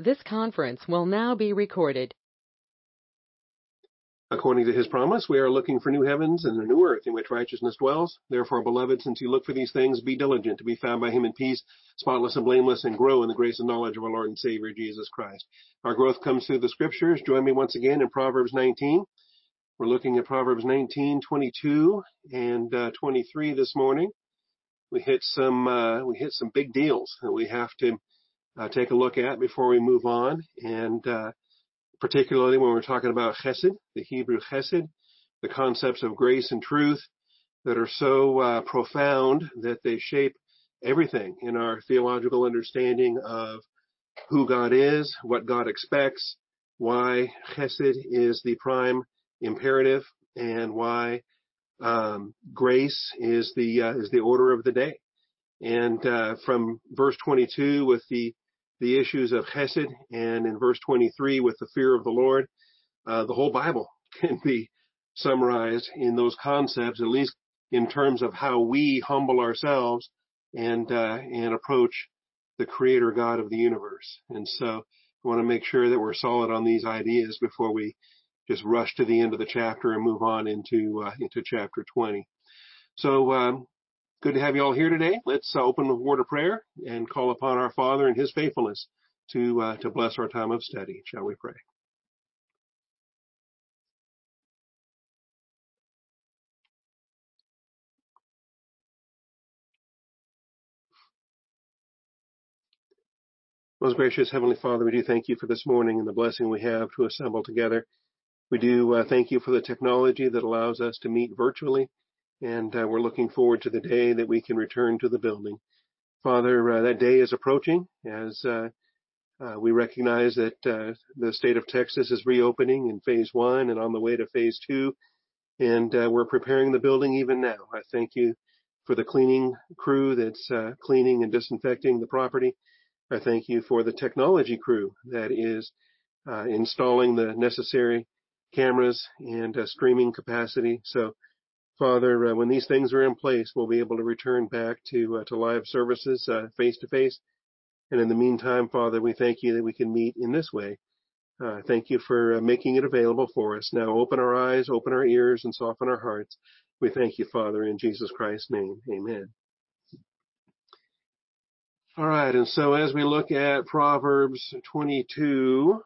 This conference will now be recorded. According to his promise, we are looking for new heavens and a new earth in which righteousness dwells. Therefore, beloved, since you look for these things, be diligent to be found by him in peace, spotless and blameless, and grow in the grace and knowledge of our Lord and Savior Jesus Christ. Our growth comes through the scriptures. Join me once again in Proverbs 19. We're looking at Proverbs 19, 22, and uh, 23 this morning. We hit some uh, we hit some big deals that we have to uh, take a look at before we move on, and uh, particularly when we're talking about chesed, the Hebrew chesed, the concepts of grace and truth that are so uh, profound that they shape everything in our theological understanding of who God is, what God expects, why chesed is the prime imperative, and why um, grace is the uh, is the order of the day. And uh, from verse 22 with the the issues of Chesed, and in verse 23 with the fear of the Lord. Uh, the whole Bible can be summarized in those concepts, at least in terms of how we humble ourselves and uh, and approach the Creator God of the universe. And so, I want to make sure that we're solid on these ideas before we just rush to the end of the chapter and move on into uh, into chapter 20. So um, Good to have you all here today. Let's uh, open with a word of prayer and call upon our Father and His faithfulness to uh, to bless our time of study. Shall we pray? Most gracious Heavenly Father, we do thank you for this morning and the blessing we have to assemble together. We do uh, thank you for the technology that allows us to meet virtually and uh, we're looking forward to the day that we can return to the building. Father, uh, that day is approaching as uh, uh we recognize that uh, the state of Texas is reopening in phase one and on the way to phase two, and uh, we're preparing the building even now. I thank you for the cleaning crew that's cleaning and disinfecting the property. I thank you for the technology crew that is installing the necessary cameras and streaming capacity. So Father, uh, when these things are in place, we'll be able to return back to uh, to live services face to face. And in the meantime, Father, we thank you that we can meet in this way. Uh, thank you for uh, making it available for us. Now open our eyes, open our ears, and soften our hearts. We thank you, Father, in Jesus Christ's name. Amen. All right, and so as we look at Proverbs 22,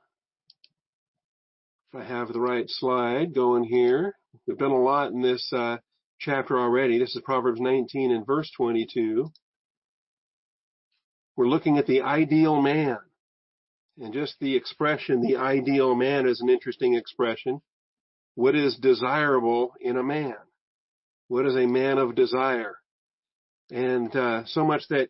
if I have the right slide going here. We've done a lot in this uh, chapter already. This is Proverbs 19 and verse 22. We're looking at the ideal man. And just the expression, the ideal man, is an interesting expression. What is desirable in a man? What is a man of desire? And uh, so much that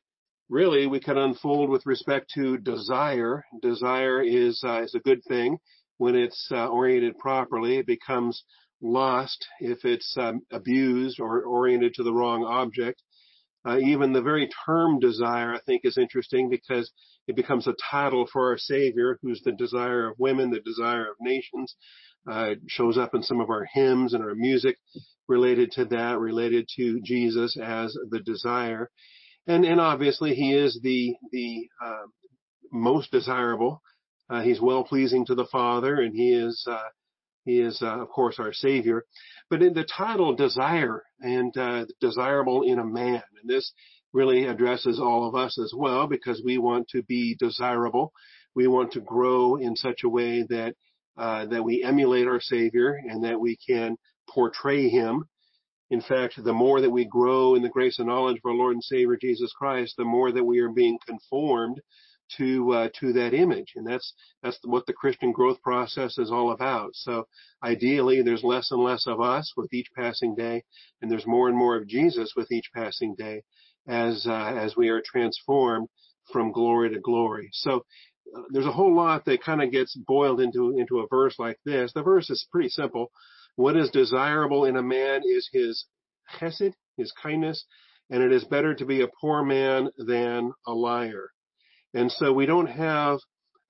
really we can unfold with respect to desire. Desire is uh, is a good thing when it's uh, oriented properly. It becomes lost if it's um, abused or oriented to the wrong object. Uh, even the very term desire, I think, is interesting because it becomes a title for our Savior, who's the desire of women, the desire of nations. Uh, it shows up in some of our hymns and our music related to that, related to Jesus as the desire. And, and obviously he is the, the, uh, most desirable. Uh, he's well pleasing to the Father and he is, uh, he is, uh, of course, our Savior. But in the title, desire and uh, desirable in a man, and this really addresses all of us as well because we want to be desirable. We want to grow in such a way that uh, that we emulate our Savior and that we can portray Him. In fact, the more that we grow in the grace and knowledge of our Lord and Savior Jesus Christ, the more that we are being conformed to uh, to that image, and that's that's what the Christian growth process is all about. So ideally, there's less and less of us with each passing day, and there's more and more of Jesus with each passing day, as uh, as we are transformed from glory to glory. So uh, there's a whole lot that kind of gets boiled into into a verse like this. The verse is pretty simple. What is desirable in a man is his chesed, his kindness, and it is better to be a poor man than a liar. And so we don't have,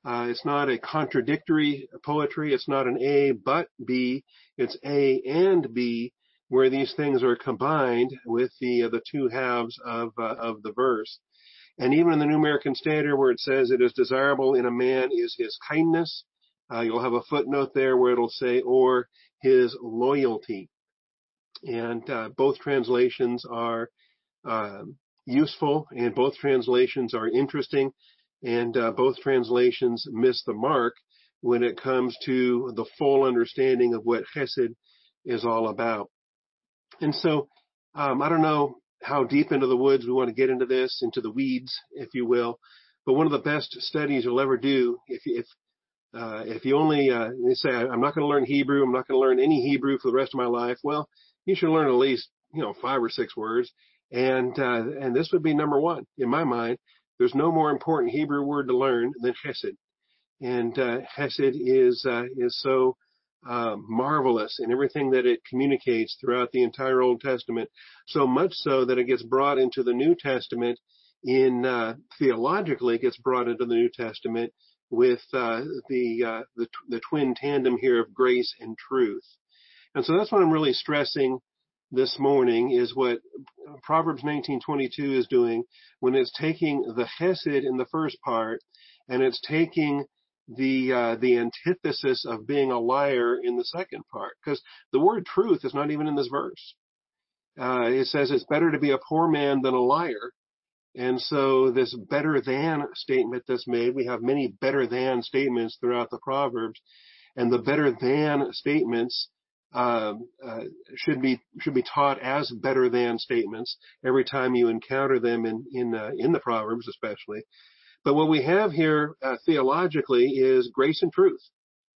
uh, it's not a contradictory poetry. It's not an A but B. It's A and B where these things are combined with the, uh, the two halves of, uh, of the verse. And even in the New American Standard, where it says it is desirable in a man is his kindness, uh, you'll have a footnote there where it'll say, or his loyalty. And uh, both translations are um, useful, and both translations are interesting, and uh, both translations miss the mark when it comes to the full understanding of what Chesed is all about. And so, um, I don't know how deep into the woods we want to get into this, into the weeds, if you will. But one of the best studies you'll ever do, if if uh, if you only uh, say I'm not going to learn Hebrew, I'm not going to learn any Hebrew for the rest of my life. Well, you should learn at least you know five or six words, and uh, and this would be number one in my mind. There's no more important Hebrew word to learn than Chesed, and uh, Chesed is uh, is so uh, marvelous in everything that it communicates throughout the entire Old Testament, so much so that it gets brought into the New Testament in uh, theologically gets brought into the New Testament with uh, the, uh, the the twin tandem here of grace and truth. And so that's what I'm really stressing this morning is what Proverbs 19:22 is doing when it's taking the hesed in the first part and it's taking the uh, the antithesis of being a liar in the second part because the word truth is not even in this verse. Uh, it says it's better to be a poor man than a liar. And so this better than statement that's made, we have many better than statements throughout the Proverbs, and the better than statements uh, uh, should be should be taught as better than statements every time you encounter them in in uh, in the Proverbs, especially. But what we have here uh, theologically is grace and truth.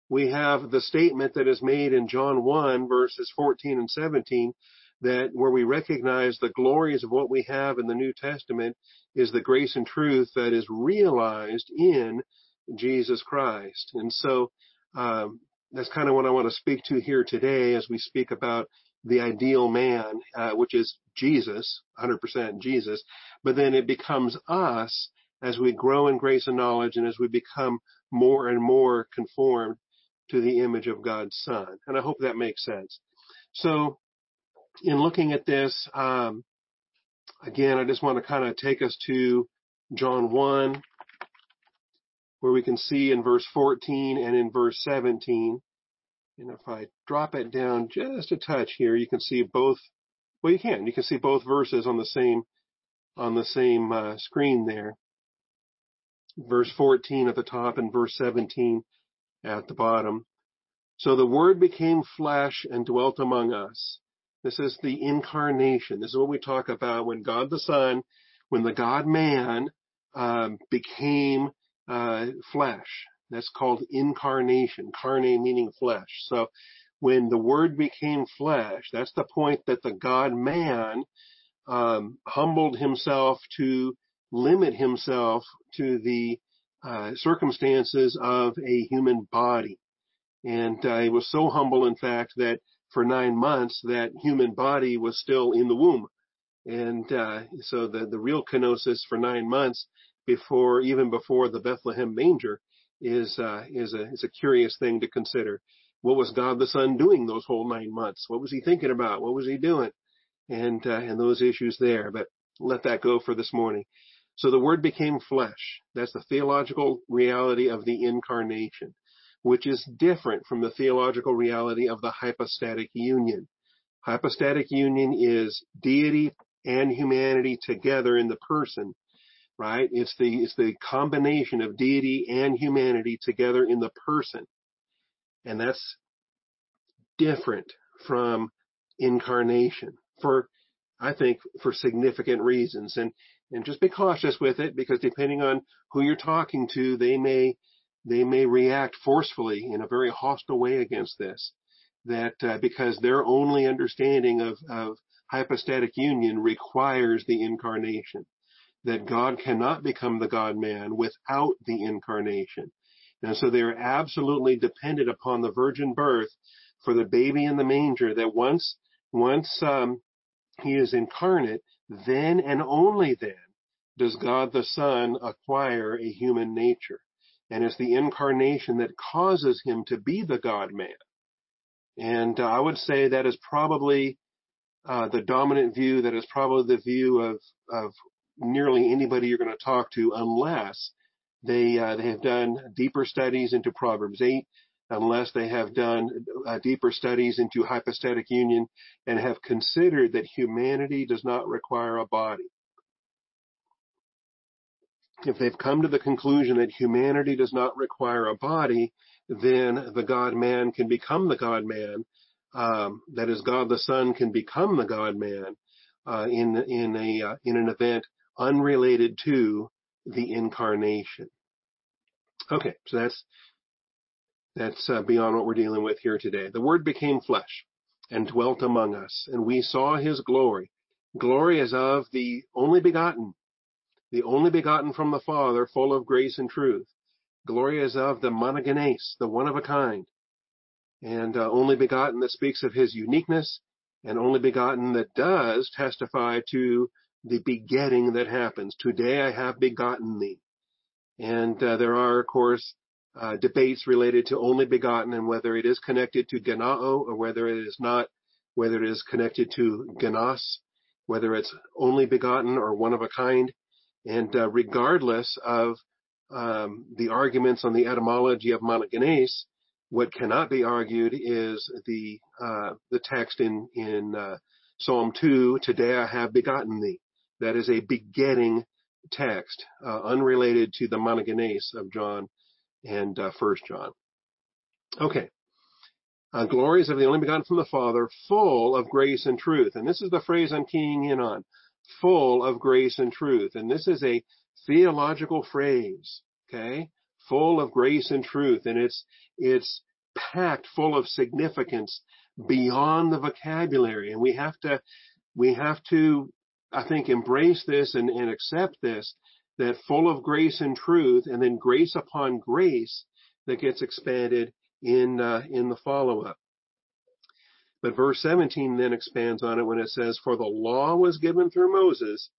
We have the statement that is made in John 1 verses 14 and 17 that where we recognize the glories of what we have in the New Testament is the grace and truth that is realized in Jesus Christ. And so um, that's kind of what I want to speak to here today as we speak about the ideal man, uh, which is Jesus, 100% Jesus. But then it becomes us as we grow in grace and knowledge and as we become more and more conformed to the image of God's Son. And I hope that makes sense. So, in looking at this, um, again, I just want to kind of take us to John 1, where we can see in verse 14 and in verse 17. And if I drop it down just a touch here, you can see both. Well, you can. You can see both verses on the same on the same uh, screen there verse 14 at the top and verse 17 at the bottom. So the Word became flesh and dwelt among us. This is the incarnation. This is what we talk about when God the Son, when the God man um, became uh, flesh. That's called incarnation. Carne meaning flesh. So when the Word became flesh, that's the point that the God man um, humbled himself to limit himself to the uh, circumstances of a human body. And uh, he was so humble, in fact, that for nine months that human body was still in the womb. And uh, so the, the real kenosis for nine months before, even before the Bethlehem manger is, uh, is a, is a curious thing to consider. What was God the Son doing those whole nine months? What was he thinking about? What was he doing? And, uh, and those issues there, but let that go for this morning. So the word became flesh. That's the theological reality of the incarnation, which is different from the theological reality of the hypostatic union. Hypostatic union is deity and humanity together in the person, right? It's the, it's the combination of deity and humanity together in the person. And that's different from incarnation for, I think, for significant reasons. And and just be cautious with it because depending on who you're talking to, they may they may react forcefully in a very hostile way against this. That uh, because their only understanding of, of hypostatic union requires the incarnation. That God cannot become the God man without the incarnation. And so they're absolutely dependent upon the virgin birth for the baby in the manger that once, once, um, he is incarnate, then and only then does God the Son acquire a human nature. And it's the incarnation that causes him to be the God man. And uh, I would say that is probably uh, the dominant view, that is probably the view of, of nearly anybody you're going to talk to unless they uh, they have done deeper studies into Proverbs 8, unless they have done uh, deeper studies into hypostatic union and have considered that humanity does not require a body. If they've come to the conclusion that humanity does not require a body, then the God man can become the God man. Um, that is, God the Son can become the God man uh, in in a uh, in an event unrelated to the incarnation. Okay, so that's that's uh, beyond what we're dealing with here today. The Word became flesh and dwelt among us, and we saw His glory. Glory as of the only begotten, the only begotten from the Father, full of grace and truth. Glory as of the monogenes, the one of a kind, and uh, only begotten that speaks of His uniqueness, and only begotten that does testify to the begetting that happens. Today I have begotten thee. And uh, there are, of course, uh, debates related to only begotten and whether it is connected to genao or whether it is not, whether it is connected to genos, whether it's only begotten or one of a kind. And uh, regardless of um, the arguments on the etymology of monogenes, what cannot be argued is the uh, the text in in uh, Psalm two. Today I have begotten thee. That is a begetting text, uh, unrelated to the monogenes of John and uh, First John. Okay. Uh, glories of the only begotten from the Father, full of grace and truth. And this is the phrase I'm keying in on. Full of grace and truth. And this is a theological phrase. Okay. Full of grace and truth. And it's, it's packed full of significance beyond the vocabulary. And we have to, we have to I think, embrace this and, and accept this, that full of grace and truth, and then grace upon grace that gets expanded in uh, in the follow up. But verse 17 then expands on it when it says, "For the law was given through Moses,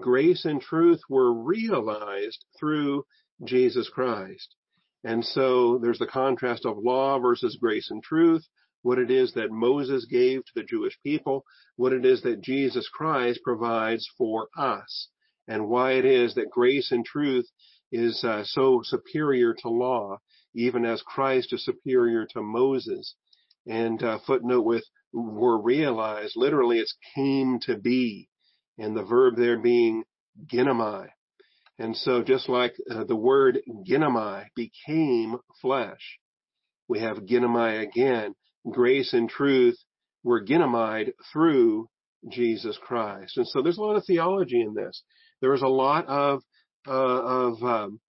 grace and truth were realized through Jesus Christ." And so there's the contrast of law versus grace and truth what it is that Moses gave to the Jewish people, what it is that Jesus Christ provides for us, and why it is that grace and truth is uh, so superior to law, even as Christ is superior to Moses. And uh, footnote with were realized, literally it's came to be, and the verb there being ginomai. And so just like uh, the word ginomai became flesh, we have ginomai again grace and truth were ginomied through Jesus Christ. And so there's a lot of theology in this. There's a lot of uh, of um,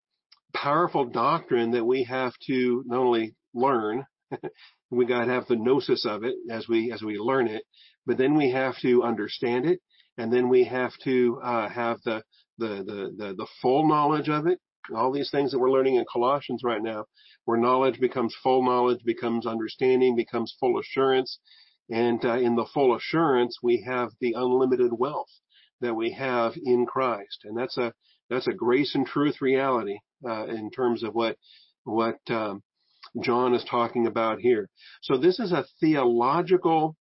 powerful doctrine that we have to not only learn, we got to have the gnosis of it as we as we learn it, but then we have to understand it, and then we have to uh, have the, the the the the full knowledge of it. All these things that we're learning in Colossians right now, where knowledge becomes full knowledge, becomes understanding, becomes full assurance. And uh, in the full assurance, we have the unlimited wealth that we have in Christ. And that's a, that's a grace and truth reality, uh, in terms of what, what, um, John is talking about here. So this is a theological,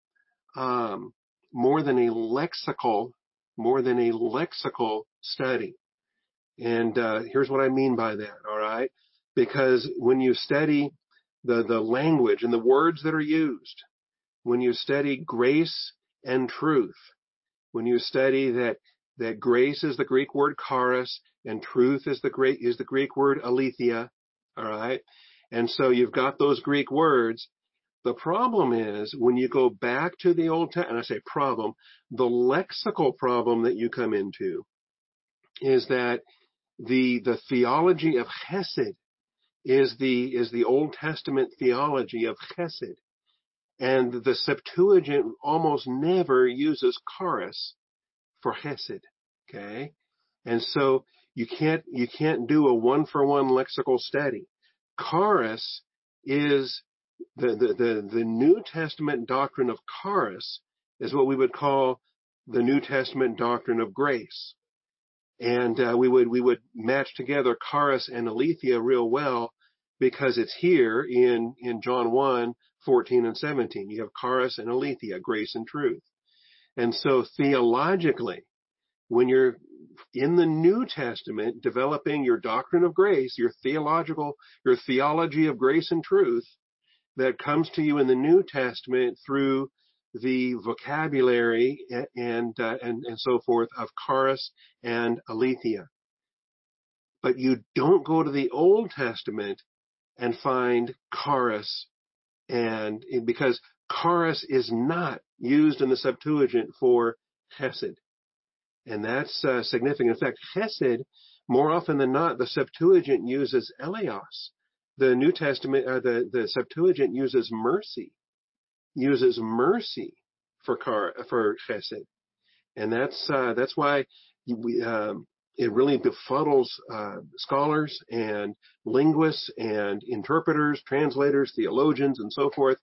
um, more than a lexical, more than a lexical study. And uh, here's what I mean by that. All right, because when you study the, the language and the words that are used, when you study grace and truth, when you study that, that grace is the Greek word charis and truth is the Greek, is the Greek word aletheia. All right. And so you've got those Greek words. The problem is when you go back to the Old Testament, and I say problem, the lexical problem that you come into is that the, the theology of chesed is the is the Old Testament theology of chesed. And the Septuagint almost never uses charis for chesed. Okay? And so you can't you can't do a one for one lexical study. Charis is the, the, the, the New Testament doctrine of charis is what we would call the New Testament doctrine of grace and uh, we would we would match together charis and aletheia real well because it's here in in John 1, 14 and 17. You have charis and aletheia, grace and truth. And so theologically, when you're in the New Testament developing your doctrine of grace, your theological, your theology of grace and truth that comes to you in the New Testament through the vocabulary and uh, and and so forth of charis and aletheia. But you don't go to the Old Testament and find charis and because charis is not used in the Septuagint for chesed. And that's uh, significant. In fact, chesed, more often than not, the Septuagint uses eleos. The New Testament, uh, the, the Septuagint uses mercy, uses mercy for car, for chesed. And that's, uh, that's why we, um, it really befuddles uh, scholars and linguists and interpreters, translators, theologians, and so forth.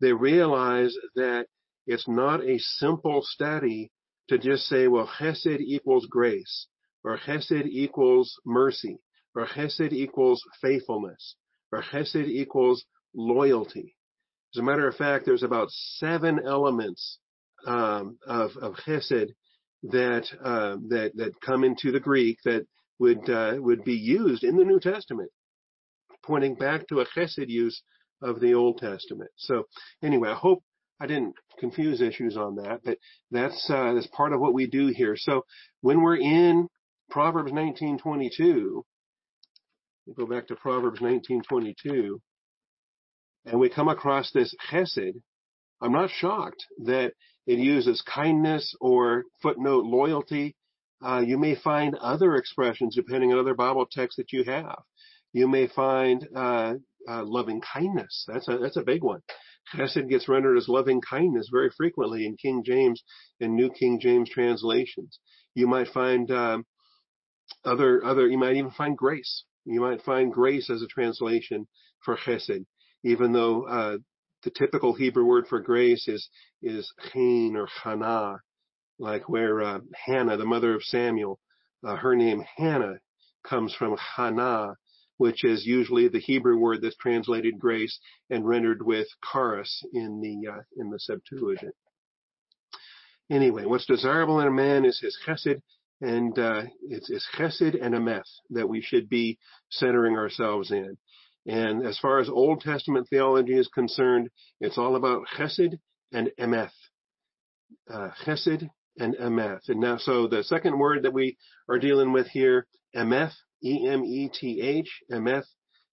They realize that it's not a simple study to just say, well, chesed equals grace, or chesed equals mercy, or chesed equals faithfulness, or chesed equals loyalty. As a matter of fact, there's about seven elements um, of, of chesed that uh, that that come into the Greek that would uh, would be used in the New Testament, pointing back to a chesed use of the Old Testament. So anyway, I hope I didn't confuse issues on that, but that's uh, that's part of what we do here. So when we're in Proverbs 19:22, we go back to Proverbs 19:22, and we come across this chesed. I'm not shocked that it uses kindness or footnote loyalty. Uh, you may find other expressions depending on other Bible texts that you have. You may find uh, uh, loving kindness. That's a that's a big one. Chesed gets rendered as loving kindness very frequently in King James and New King James translations. You might find um, other other. You might even find grace. You might find grace as a translation for chesed, even though uh, the typical Hebrew word for grace is is chen or chana, like where uh, Hannah, the mother of Samuel, uh, her name Hannah comes from chana, which is usually the Hebrew word that's translated grace and rendered with charis in the uh, in the Septuagint. Anyway, what's desirable in a man is his chesed, and uh, it's, it's chesed and emeth that we should be centering ourselves in. And as far as Old Testament theology is concerned, it's all about chesed and emeth. Uh, chesed and emeth. And now, so the second word that we are dealing with here, emeth, E-M-E-T-H, emeth,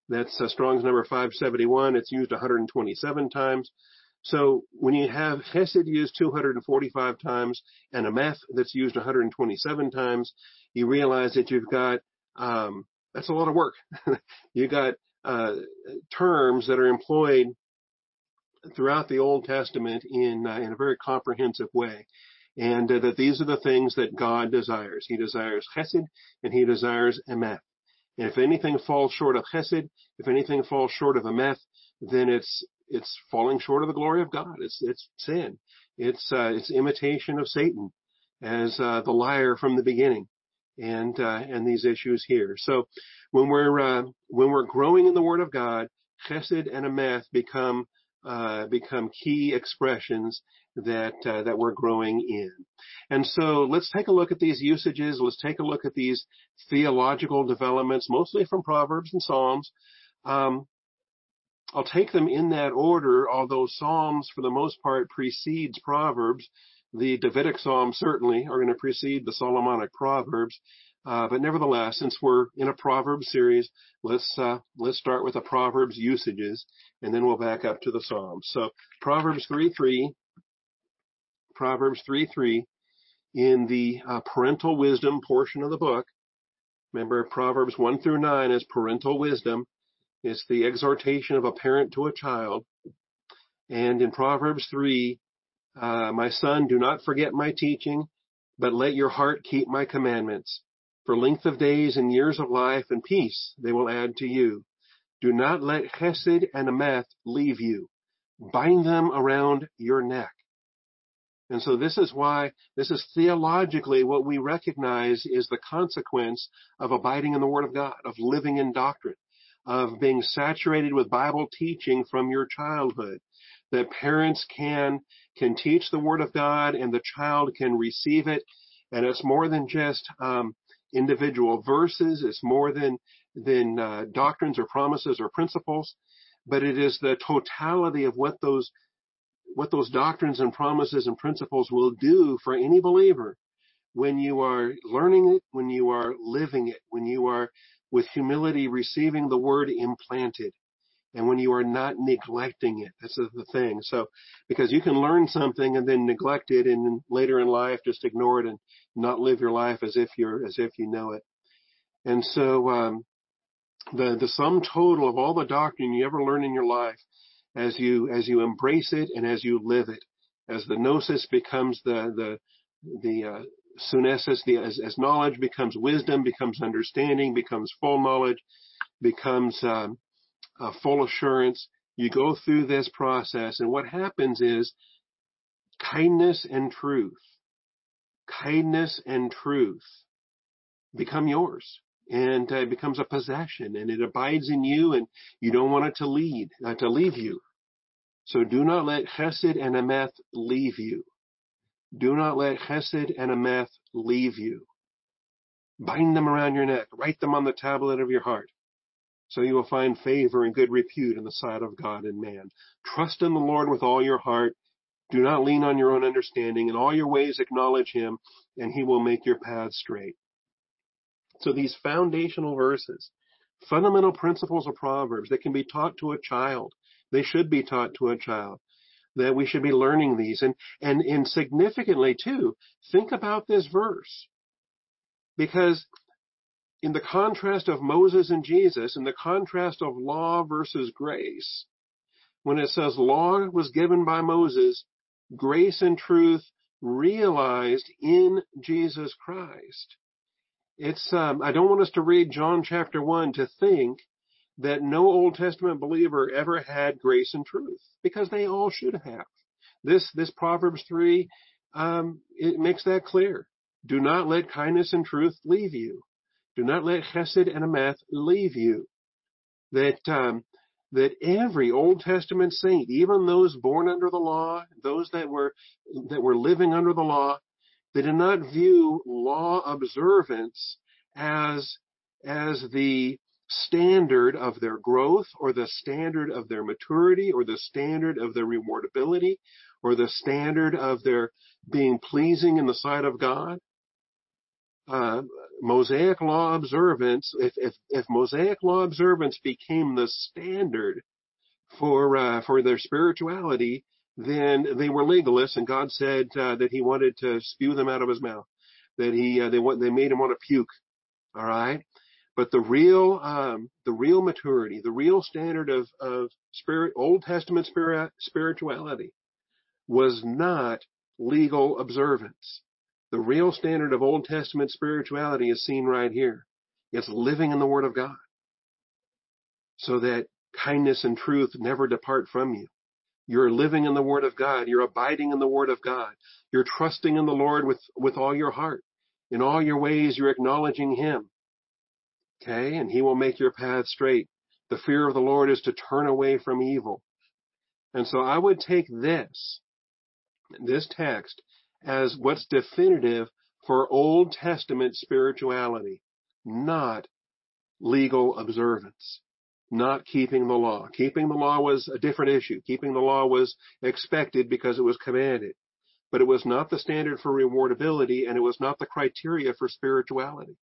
that's uh, Strong's number 571. It's used 127 times. So when you have chesed used 245 times and emeth that's used 127 times, you realize that you've got um, that's a lot of work. you got uh, terms that are employed throughout the Old Testament in uh, in a very comprehensive way, and uh, that these are the things that God desires. He desires Chesed and He desires Emeth. And if anything falls short of Chesed, if anything falls short of Emeth, then it's it's falling short of the glory of God. It's it's sin. It's uh, it's imitation of Satan as uh, the liar from the beginning and uh, and these issues here. So when we're uh, when we're growing in the Word of God, Chesed and Emeth become uh, become key expressions that uh, that we're growing in. And so let's take a look at these usages. Let's take a look at these theological developments, mostly from Proverbs and Psalms. Um, I'll take them in that order, although Psalms, for the most part, precedes Proverbs. The Davidic Psalms certainly are going to precede the Solomonic Proverbs. Uh, but nevertheless, since we're in a Proverbs series, let's uh, let's start with the Proverbs usages, and then we'll back up to the Psalms. So Proverbs 3:3, Proverbs 3:3, in the uh, parental wisdom portion of the book. Remember, Proverbs 1 through 9 is parental wisdom. It's the exhortation of a parent to a child. And in Proverbs 3, uh, my son, do not forget my teaching, but let your heart keep my commandments. For length of days and years of life and peace they will add to you. Do not let chesed and emeth leave you. Bind them around your neck. And so this is why, this is theologically what we recognize is the consequence of abiding in the Word of God, of living in doctrine, of being saturated with Bible teaching from your childhood that parents can can teach the word of God and the child can receive it. And it's more than just um, individual verses. It's more than than uh, doctrines or promises or principles, but it is the totality of what those what those doctrines and promises and principles will do for any believer when you are learning it, when you are living it, when you are with humility receiving the word implanted, and when you are not neglecting it. That's the thing. So, because you can learn something and then neglect it, and later in life just ignore it and not live your life as if you're as if you know it. And so, um, the the sum total of all the doctrine you ever learn in your life, as you as you embrace it and as you live it, as the gnosis becomes the the the uh, sunesis, the, as, as knowledge becomes wisdom, becomes understanding, becomes full knowledge, becomes um, full assurance. You go through this process, and what happens is kindness and truth, kindness and truth become yours and uh, it becomes a possession and it abides in you and you don't want it to lead uh, to leave you so do not let chesed and emeth leave you do not let chesed and emeth leave you. Bind them around your neck. Write them on the tablet of your heart. So you will find favor and good repute in the sight of God and man. Trust in the Lord with all your heart. Do not lean on your own understanding. In all your ways acknowledge him and he will make your paths straight. So these foundational verses, fundamental principles of Proverbs that can be taught to a child. They should be taught to a child that we should be learning these. And, and, and significantly too, think about this verse. Because in the contrast of Moses and Jesus, in the contrast of law versus grace, when it says law was given by Moses, grace and truth realized in Jesus Christ. It's, um, I don't want us to read John chapter 1 to think that no Old Testament believer ever had grace and truth because they all should have. This, this Proverbs 3, um, it makes that clear. Do not let kindness and truth leave you. Do not let chesed and emeth leave you. That, um, that every Old Testament saint, even those born under the law, those that were, that were living under the law, they did not view law observance as, as the, standard of their growth or the standard of their maturity or the standard of their rewardability or the standard of their being pleasing in the sight of God. Uh, Mosaic law observance, if, if, if Mosaic law observance became the standard for, uh, for their spirituality, then they were legalists and God said uh, that he wanted to spew them out of his mouth. That he, uh, they, they made him want to puke. All right. But the real, um, the real maturity, the real standard of, of spirit, Old Testament spirit, spirituality was not legal observance. The real standard of Old Testament spirituality is seen right here. It's living in the Word of God. So that kindness and truth never depart from you. You're living in the Word of God. You're abiding in the Word of God. You're trusting in the Lord with, with all your heart. In all your ways, you're acknowledging Him. Okay, and he will make your path straight. The fear of the Lord is to turn away from evil. And so I would take this, this text, as what's definitive for Old Testament spirituality, not legal observance, not keeping the law. Keeping the law was a different issue. Keeping the law was expected because it was commanded. But it was not the standard for rewardability and it was not the criteria for spirituality.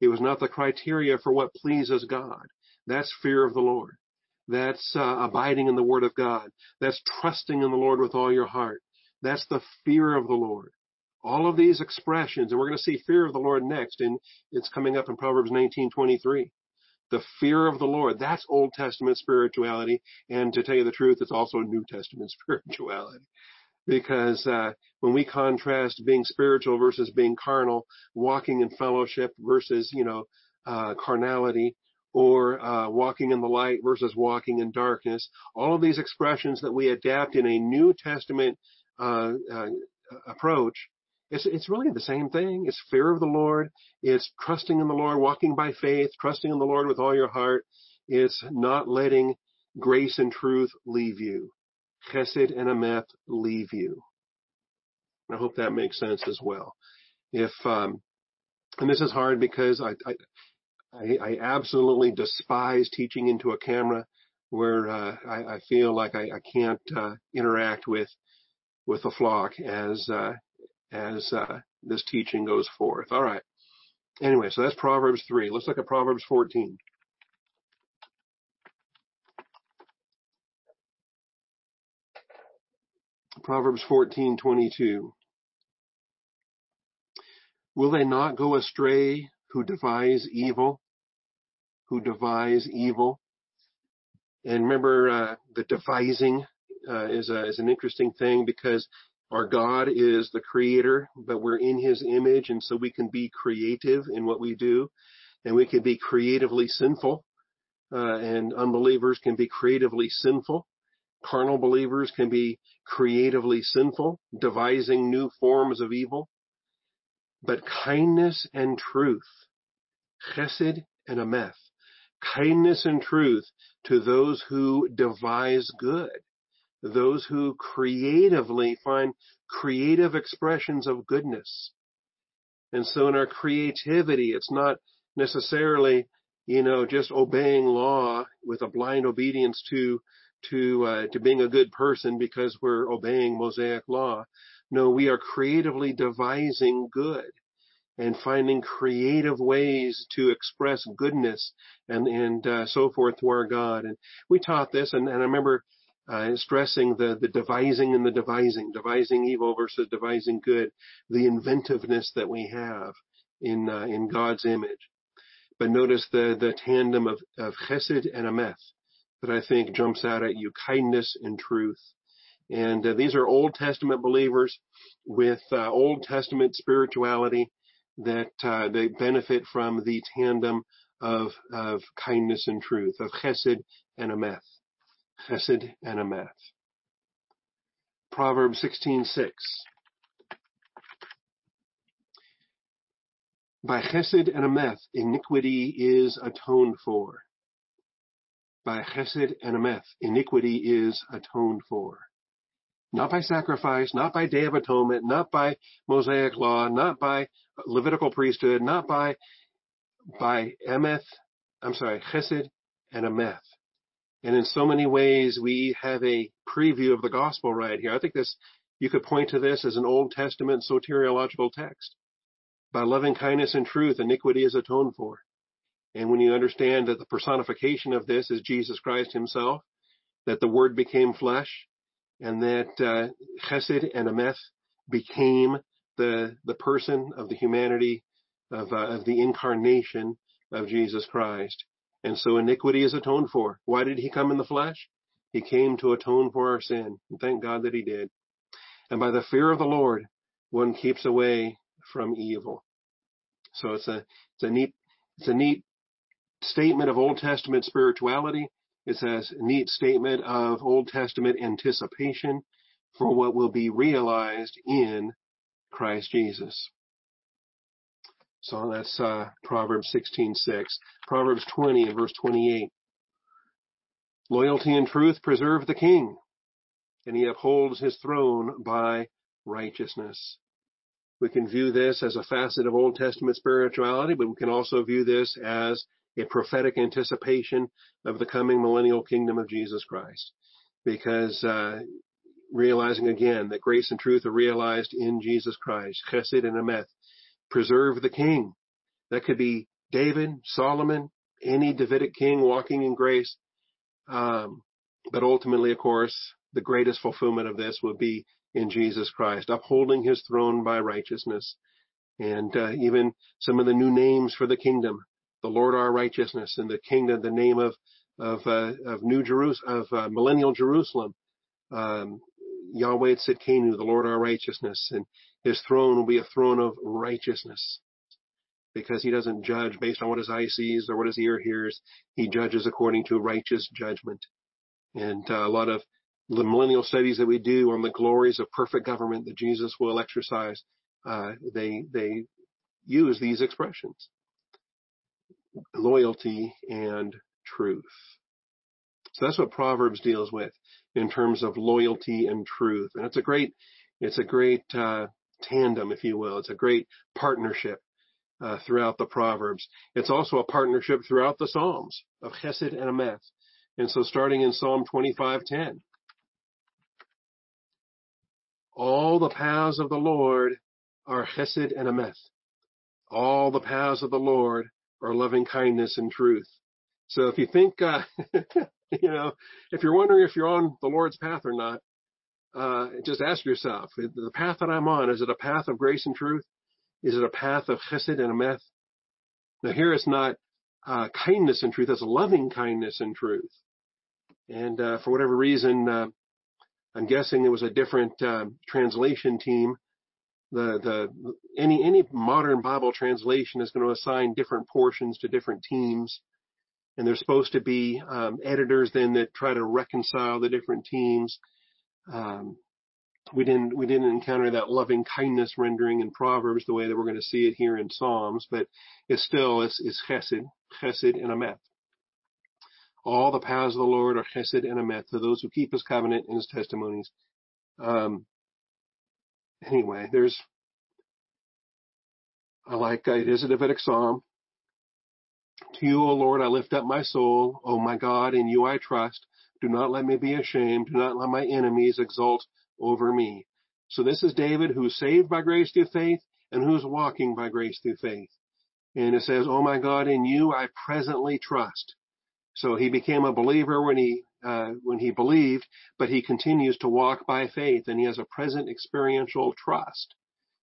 It was not the criteria for what pleases God. That's fear of the Lord. That's uh, abiding in the Word of God. That's trusting in the Lord with all your heart. That's the fear of the Lord. All of these expressions, and we're going to see fear of the Lord next, and it's coming up in Proverbs 19:23. The fear of the Lord. That's Old Testament spirituality, and to tell you the truth, it's also New Testament spirituality because uh, when we contrast being spiritual versus being carnal, walking in fellowship versus you know uh, carnality, or uh, walking in the light versus walking in darkness, all of these expressions that we adapt in a New Testament uh, uh, approach. It's, it's really the same thing. It's fear of the Lord. It's trusting in the Lord, walking by faith, trusting in the Lord with all your heart. It's not letting grace and truth leave you chesed and emeth leave you. I hope that makes sense as well. if um, and this is hard because I, I I absolutely despise teaching into a camera where uh, I, I feel like I, I can't uh, interact with with the flock as uh, as uh, this teaching goes forth. All right. Anyway, so that's Proverbs three. Let's look at Proverbs fourteen. Proverbs 14:22 Will they not go astray who devise evil? Who devise evil? And remember, uh, the devising uh, is, a, is an interesting thing because our God is the creator, but we're in his image, and so we can be creative in what we do, and we can be creatively sinful, uh, and unbelievers can be creatively sinful. Carnal believers can be creatively sinful, devising new forms of evil. But kindness and truth, chesed and ameth, kindness and truth to those who devise good, those who creatively find creative expressions of goodness. And so in our creativity, it's not necessarily, you know, just obeying law with a blind obedience to to uh, to being a good person because we're obeying Mosaic law. No, we are creatively devising good and finding creative ways to express goodness and and uh, so forth to our God. And we taught this, and, and I remember uh, stressing the the devising and the devising, devising evil versus devising good, the inventiveness that we have in uh, in God's image. But notice the the tandem of of Chesed and Ameth that I think jumps out at you: kindness and truth. And uh, these are Old Testament believers with uh, Old Testament spirituality that uh, they benefit from the tandem of, of kindness and truth, of chesed and ameth. Chesed and ameth. Proverbs 16:6. By chesed and ameth, iniquity is atoned for. By chesed and ameth, iniquity is atoned for not by sacrifice, not by Day of Atonement, not by Mosaic law, not by Levitical priesthood, not by by emeth, I'm sorry, chesed and ameth. And in so many ways, we have a preview of the gospel right here. I think this, you could point to this as an Old Testament soteriological text. By loving kindness and truth, iniquity is atoned for. And when you understand that the personification of this is Jesus Christ himself, that the word became flesh, and that uh, Chesed and Ameth became the the person of the humanity of uh, of the incarnation of Jesus Christ. And so iniquity is atoned for. Why did he come in the flesh? He came to atone for our sin. And thank God that he did. And by the fear of the Lord, one keeps away from evil. So it's a it's a neat it's a neat statement of Old Testament spirituality It's a neat statement of Old Testament anticipation for what will be realized in Christ Jesus. So that's uh, Proverbs 16:6. Proverbs 20 and verse 28. Loyalty and truth preserve the king, and he upholds his throne by righteousness. We can view this as a facet of Old Testament spirituality, but we can also view this as a prophetic anticipation of the coming millennial kingdom of Jesus Christ. Because uh, realizing again that grace and truth are realized in Jesus Christ, chesed and ameth, preserve the king. That could be David, Solomon, any Davidic king walking in grace. Um, but ultimately, of course, the greatest fulfillment of this would be in Jesus Christ, upholding his throne by righteousness. And uh, even some of the new names for the kingdom the Lord our righteousness and the kingdom, the name of of uh, of New Jerusalem, of uh, millennial Jerusalem, um, Yahweh Tzidkenu, the Lord our righteousness, and His throne will be a throne of righteousness, because He doesn't judge based on what His eye sees or what His ear hears. He judges according to righteous judgment, and uh, a lot of the millennial studies that we do on the glories of perfect government that Jesus will exercise, uh, they they use these expressions loyalty and truth. So that's what Proverbs deals with in terms of loyalty and truth. And it's a great, it's a great uh, tandem, if you will. It's a great partnership uh, throughout the Proverbs. It's also a partnership throughout the Psalms of Chesed and Ameth. And so starting in Psalm 25:10, all the paths of the Lord are Chesed and Ameth. All the paths of the Lord are loving kindness and truth. So if you think, uh, you know, if you're wondering if you're on the Lord's path or not, uh, just ask yourself, the path that I'm on, is it a path of grace and truth? Is it a path of chesed and emeth? Now here it's not uh, kindness and truth, it's loving kindness and truth. And uh, for whatever reason, uh, I'm guessing it was a different um, translation team. The the any any modern Bible translation is going to assign different portions to different teams, and there's supposed to be um, editors then that try to reconcile the different teams. Um, we didn't we didn't encounter that loving kindness rendering in Proverbs the way that we're going to see it here in Psalms, but it's still it's, it's chesed, chesed and emeth. All the paths of the Lord are chesed and emeth to those who keep His covenant and His testimonies. Um, anyway, there's I like it is a Davidic psalm. To you, O Lord, I lift up my soul. O my God, in you I trust. Do not let me be ashamed. Do not let my enemies exult over me. So this is David who's saved by grace through faith and who's walking by grace through faith. And it says, Oh my God, in you I presently trust. So he became a believer when he, uh, when he believed, but he continues to walk by faith and he has a present experiential trust.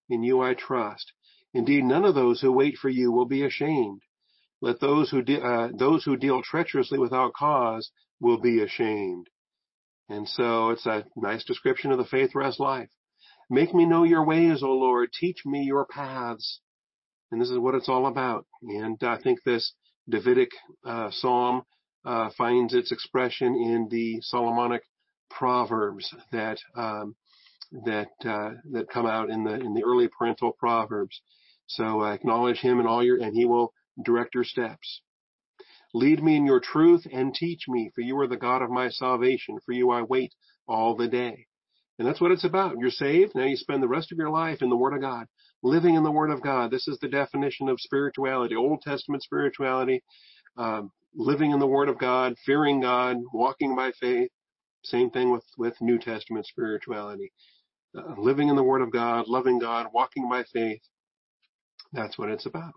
In you I trust. Indeed, none of those who wait for you will be ashamed. Let those who, de- uh, those who deal treacherously without cause will be ashamed. And so it's a nice description of the faith rest life. Make me know your ways, O Lord. Teach me your paths. And this is what it's all about. And I think this Davidic uh, psalm uh, finds its expression in the Solomonic proverbs that um, that uh, that come out in the in the early parental proverbs. So acknowledge Him in all your, and He will direct your steps. Lead me in your truth and teach me, for you are the God of my salvation. For you I wait all the day. And that's what it's about. You're saved. Now you spend the rest of your life in the Word of God, living in the Word of God. This is the definition of spirituality, Old Testament spirituality, um, living in the Word of God, fearing God, walking by faith. Same thing with, with New Testament spirituality. Uh, living in the Word of God, loving God, walking by faith. That's what it's about.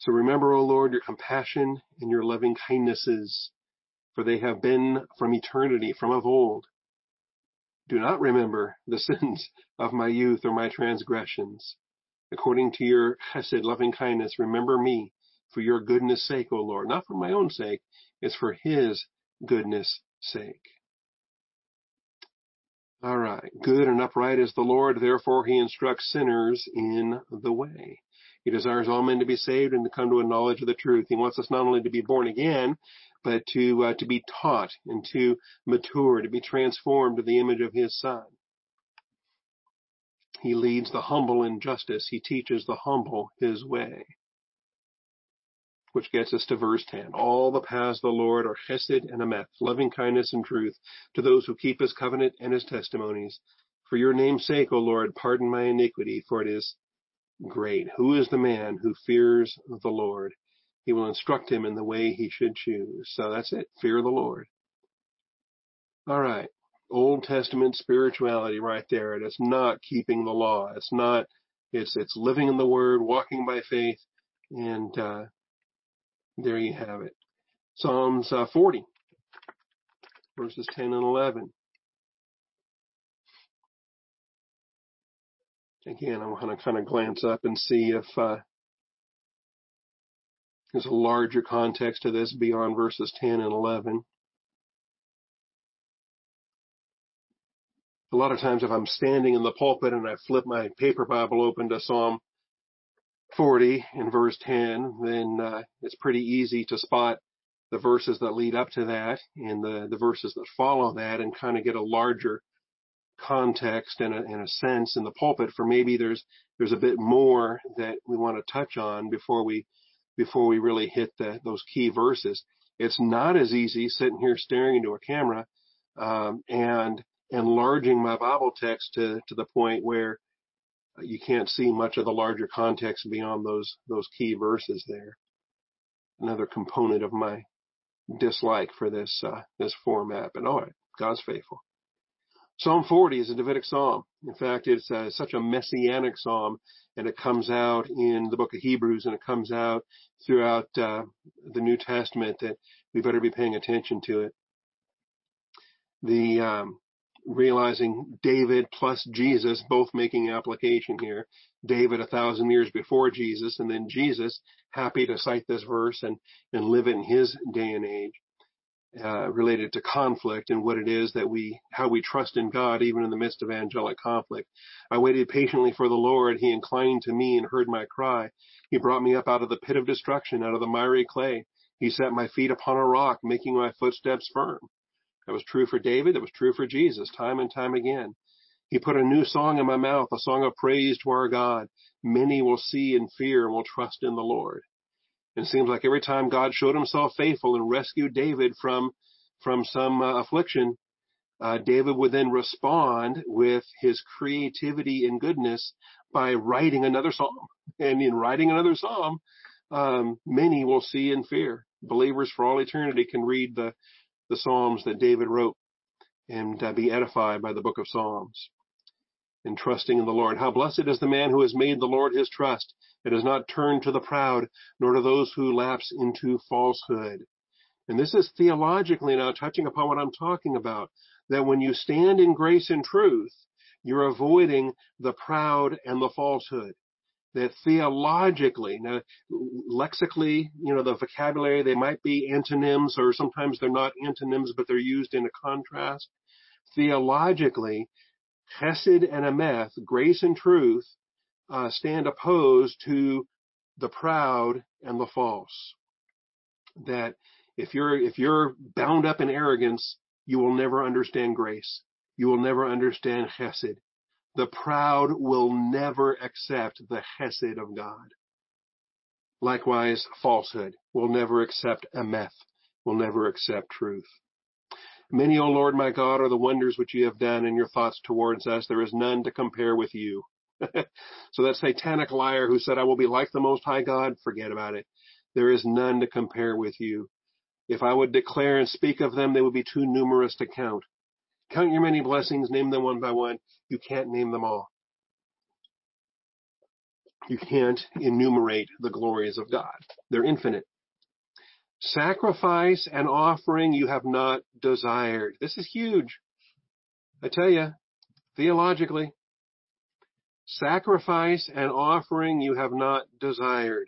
So remember, O Lord, your compassion and your loving kindnesses, for they have been from eternity, from of old. Do not remember the sins of my youth or my transgressions. According to your chesed, loving kindness, remember me for your goodness sake, O Lord. Not for my own sake, it's for his goodness sake. All right. Good and upright is the Lord, therefore he instructs sinners in the way. He desires all men to be saved and to come to a knowledge of the truth. He wants us not only to be born again, but to uh, to be taught and to mature, to be transformed to the image of His Son. He leads the humble in justice. He teaches the humble His way. Which gets us to verse 10. All the paths of the Lord are chesed and emeth, loving kindness and truth to those who keep His covenant and His testimonies. For your name's sake, O Lord, pardon my iniquity, for it is Great. Who is the man who fears the Lord? He will instruct him in the way he should choose. So that's it. Fear the Lord. All right. Old Testament spirituality right there. It is not keeping the law. It's not, it's, it's living in the Word, walking by faith, and, uh, there you have it. Psalms uh, 40, verses 10 and 11. Again, I'm going to kind of glance up and see if uh, there's a larger context to this beyond verses 10 and 11. A lot of times if I'm standing in the pulpit and I flip my paper Bible open to Psalm 40 in verse 10, then uh, it's pretty easy to spot the verses that lead up to that and the, the verses that follow that and kind of get a larger context and a, and a sense in the pulpit for maybe there's there's a bit more that we want to touch on before we before we really hit the, those key verses. It's not as easy sitting here staring into a camera um, and enlarging my Bible text to, to the point where you can't see much of the larger context beyond those, those key verses there. Another component of my dislike for this, uh, this format, but all right, God's faithful. Psalm 40 is a Davidic psalm. In fact, it's uh, such a messianic psalm, and it comes out in the book of Hebrews, and it comes out throughout uh, the New Testament that we better be paying attention to it. The um, realizing David plus Jesus both making application here. David a thousand years before Jesus, and then Jesus happy to cite this verse and and live in his day and age uh, related to conflict and what it is that we, how we trust in God even in the midst of angelic conflict. I waited patiently for the Lord. He inclined to me and heard my cry. He brought me up out of the pit of destruction, out of the miry clay. He set my feet upon a rock, making my footsteps firm. That was true for David. That was true for Jesus, time and time again. He put a new song in my mouth, a song of praise to our God. Many will see and fear and will trust in the Lord. It seems like every time God showed himself faithful and rescued David from, from some uh, affliction, uh, David would then respond with his creativity and goodness by writing another psalm. And in writing another psalm, um, many will see and fear. Believers for all eternity can read the, the psalms that David wrote and uh, be edified by the book of Psalms and trusting in the Lord. How blessed is the man who has made the Lord his trust and has not turned to the proud, nor to those who lapse into falsehood. And this is theologically now touching upon what I'm talking about, that when you stand in grace and truth, you're avoiding the proud and the falsehood. That theologically, now lexically, you know, the vocabulary, they might be antonyms or sometimes they're not antonyms, but they're used in a contrast. Theologically, Chesed and Emeth, grace and truth, uh, stand opposed to the proud and the false. That if you're if you're bound up in arrogance, you will never understand grace. You will never understand Chesed. The proud will never accept the Chesed of God. Likewise, falsehood will never accept Emeth, will never accept truth. Many, O Lord my God, are the wonders which you have done and your thoughts towards us. There is none to compare with you. so that satanic liar who said, I will be like the Most High God, forget about it. There is none to compare with you. If I would declare and speak of them, they would be too numerous to count. Count your many blessings, name them one by one. You can't name them all. You can't enumerate the glories of God. They're infinite. Sacrifice and offering you have not desired. This is huge. I tell you, theologically, sacrifice and offering you have not desired.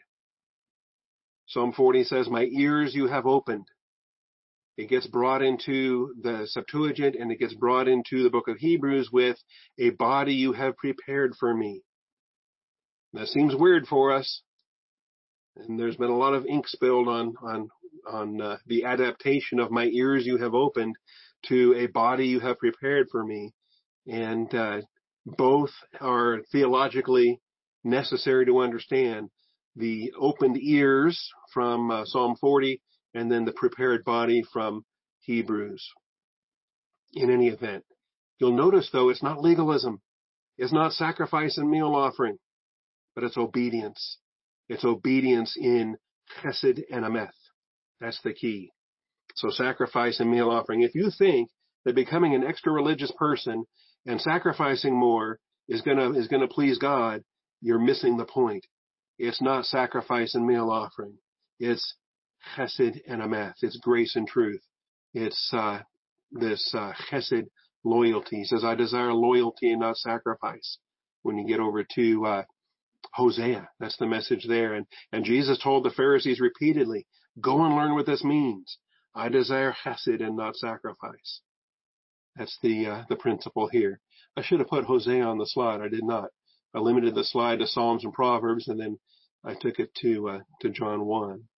Psalm 40 says, my ears you have opened. It gets brought into the Septuagint and it gets brought into the book of Hebrews with a body you have prepared for me. That seems weird for us. And there's been a lot of ink spilled on, on on uh, the adaptation of my ears you have opened to a body you have prepared for me. And uh, both are theologically necessary to understand. The opened ears from uh, Psalm 40 and then the prepared body from Hebrews. In any event, you'll notice though it's not legalism. It's not sacrifice and meal offering, but it's obedience. It's obedience in chesed and emeth. That's the key. So sacrifice and meal offering. If you think that becoming an extra religious person and sacrificing more is gonna is gonna please God, you're missing the point. It's not sacrifice and meal offering. It's chesed and emeth. It's grace and truth. It's uh, this uh, chesed loyalty. He says, "I desire loyalty and not sacrifice." When you get over to uh, Hosea, that's the message there. And and Jesus told the Pharisees repeatedly, Go and learn what this means. I desire chesed and not sacrifice. That's the uh, the principle here. I should have put Hosea on the slide. I did not. I limited the slide to Psalms and Proverbs, and then I took it to uh, to John one.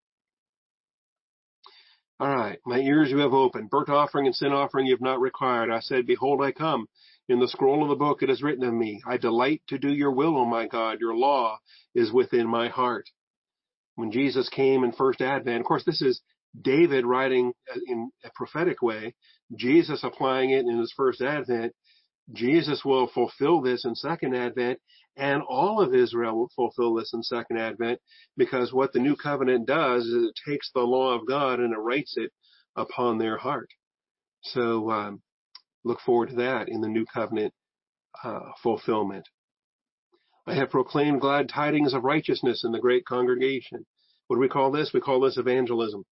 All right, my ears you have opened. Burnt offering and sin offering you have not required. I said, Behold, I come. In the scroll of the book it is written of me. I delight to do your will, O my God. Your law is within my heart when Jesus came in first advent. Of course, this is David writing in a prophetic way, Jesus applying it in his first advent, Jesus will fulfill this in second advent, and all of Israel will fulfill this in second advent, because what the new covenant does is it takes the law of God and it writes it upon their heart. So um, look forward to that in the new covenant uh, fulfillment. I have proclaimed glad tidings of righteousness in the great congregation. What do we call this? We call this evangelism.